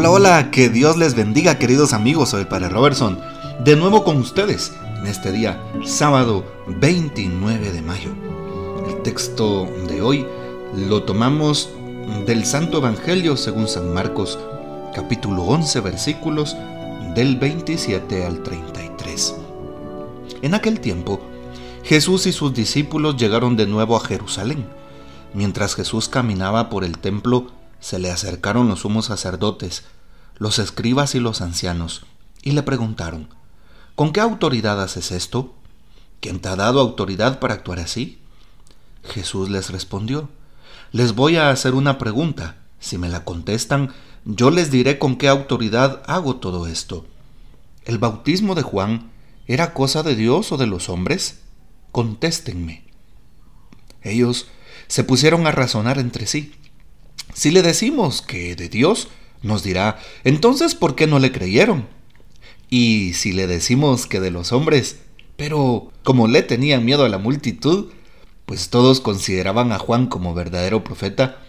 Hola, hola, que Dios les bendiga queridos amigos, soy el Padre Robertson, de nuevo con ustedes en este día, sábado 29 de mayo. El texto de hoy lo tomamos del Santo Evangelio según San Marcos, capítulo 11, versículos del 27 al 33. En aquel tiempo, Jesús y sus discípulos llegaron de nuevo a Jerusalén. Mientras Jesús caminaba por el templo, se le acercaron los sumos sacerdotes, los escribas y los ancianos, y le preguntaron, ¿con qué autoridad haces esto? ¿Quién te ha dado autoridad para actuar así? Jesús les respondió, les voy a hacer una pregunta. Si me la contestan, yo les diré con qué autoridad hago todo esto. ¿El bautismo de Juan era cosa de Dios o de los hombres? Contéstenme. Ellos se pusieron a razonar entre sí. Si le decimos que de Dios, nos dirá, entonces, ¿por qué no le creyeron? Y si le decimos que de los hombres, pero como le tenían miedo a la multitud, pues todos consideraban a Juan como verdadero profeta,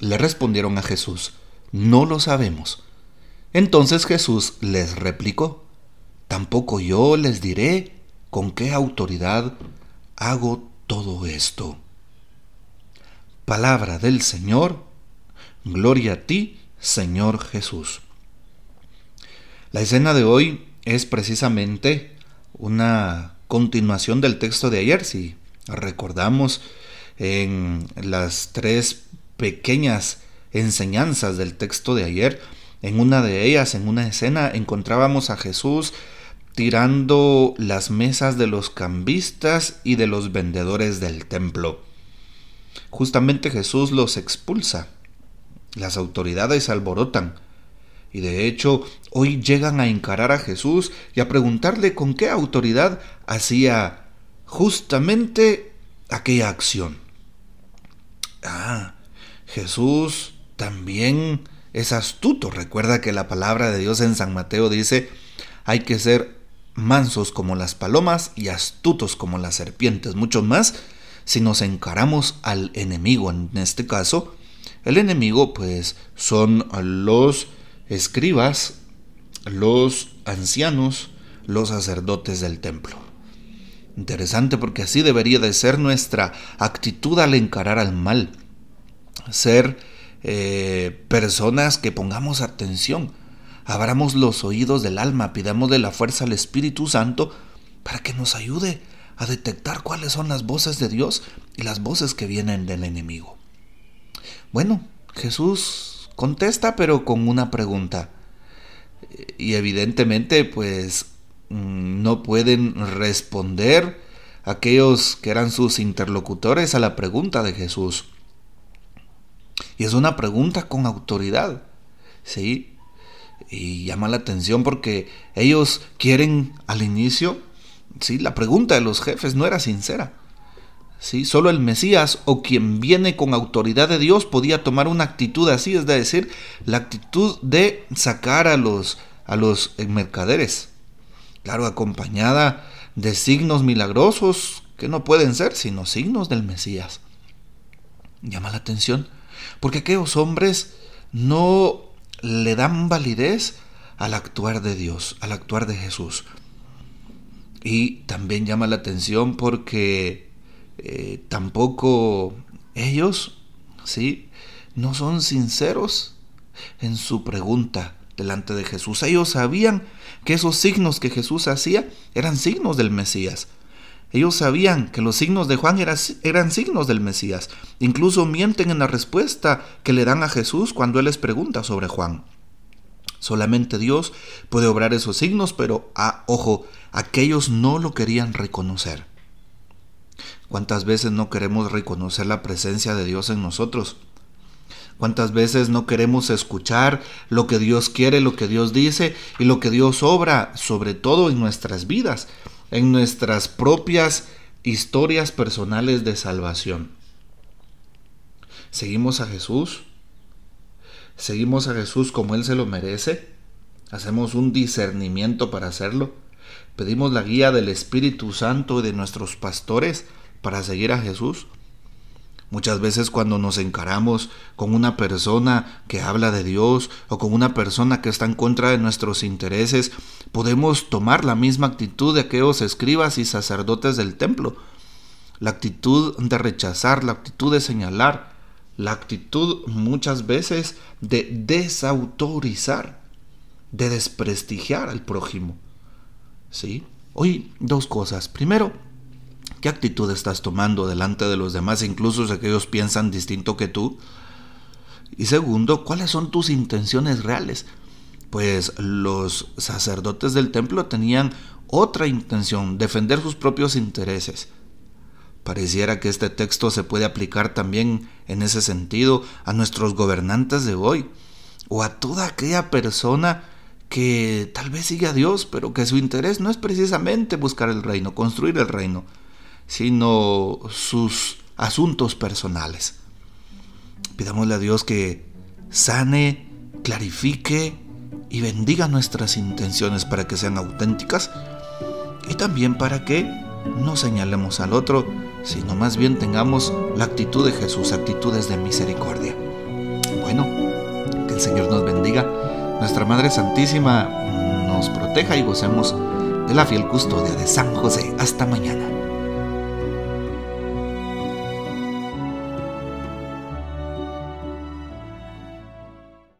le respondieron a Jesús, no lo sabemos. Entonces Jesús les replicó, tampoco yo les diré con qué autoridad hago todo esto. Palabra del Señor, Gloria a ti, Señor Jesús. La escena de hoy es precisamente una continuación del texto de ayer, si recordamos en las tres pequeñas enseñanzas del texto de ayer, en una de ellas, en una escena, encontrábamos a Jesús tirando las mesas de los cambistas y de los vendedores del templo. Justamente Jesús los expulsa las autoridades alborotan. Y de hecho, hoy llegan a encarar a Jesús y a preguntarle con qué autoridad hacía justamente aquella acción. Ah, Jesús también es astuto. Recuerda que la palabra de Dios en San Mateo dice, hay que ser mansos como las palomas y astutos como las serpientes. Mucho más si nos encaramos al enemigo, en este caso, el enemigo pues son los escribas, los ancianos, los sacerdotes del templo. Interesante porque así debería de ser nuestra actitud al encarar al mal. Ser eh, personas que pongamos atención, abramos los oídos del alma, pidámosle la fuerza al Espíritu Santo para que nos ayude a detectar cuáles son las voces de Dios y las voces que vienen del enemigo. Bueno, Jesús contesta pero con una pregunta. Y evidentemente pues mm, no pueden responder aquellos que eran sus interlocutores a la pregunta de Jesús. Y es una pregunta con autoridad. ¿Sí? Y llama la atención porque ellos quieren al inicio, ¿sí? La pregunta de los jefes no era sincera. Solo el Mesías o quien viene con autoridad de Dios podía tomar una actitud así, es decir, la actitud de sacar a los, a los mercaderes. Claro, acompañada de signos milagrosos que no pueden ser sino signos del Mesías. Llama la atención, porque aquellos hombres no le dan validez al actuar de Dios, al actuar de Jesús. Y también llama la atención porque eh, tampoco ellos, ¿sí? No son sinceros en su pregunta delante de Jesús. Ellos sabían que esos signos que Jesús hacía eran signos del Mesías. Ellos sabían que los signos de Juan eran, eran signos del Mesías. Incluso mienten en la respuesta que le dan a Jesús cuando Él les pregunta sobre Juan. Solamente Dios puede obrar esos signos, pero, ah, ojo, aquellos no lo querían reconocer. ¿Cuántas veces no queremos reconocer la presencia de Dios en nosotros? ¿Cuántas veces no queremos escuchar lo que Dios quiere, lo que Dios dice y lo que Dios obra, sobre todo en nuestras vidas, en nuestras propias historias personales de salvación? ¿Seguimos a Jesús? ¿Seguimos a Jesús como Él se lo merece? ¿Hacemos un discernimiento para hacerlo? ¿Pedimos la guía del Espíritu Santo y de nuestros pastores? para seguir a Jesús? Muchas veces cuando nos encaramos con una persona que habla de Dios o con una persona que está en contra de nuestros intereses, podemos tomar la misma actitud de aquellos escribas y sacerdotes del templo. La actitud de rechazar, la actitud de señalar, la actitud muchas veces de desautorizar, de desprestigiar al prójimo. ¿Sí? Hoy dos cosas. Primero, ¿Qué actitud estás tomando delante de los demás, incluso si ellos piensan distinto que tú? Y segundo, ¿cuáles son tus intenciones reales? Pues los sacerdotes del templo tenían otra intención, defender sus propios intereses. Pareciera que este texto se puede aplicar también en ese sentido a nuestros gobernantes de hoy o a toda aquella persona que tal vez sigue a Dios, pero que su interés no es precisamente buscar el reino, construir el reino, sino sus asuntos personales. Pidámosle a Dios que sane, clarifique y bendiga nuestras intenciones para que sean auténticas y también para que no señalemos al otro, sino más bien tengamos la actitud de Jesús, actitudes de misericordia. Bueno, que el Señor nos nuestra Madre Santísima nos proteja y gocemos de la fiel custodia de San José. Hasta mañana.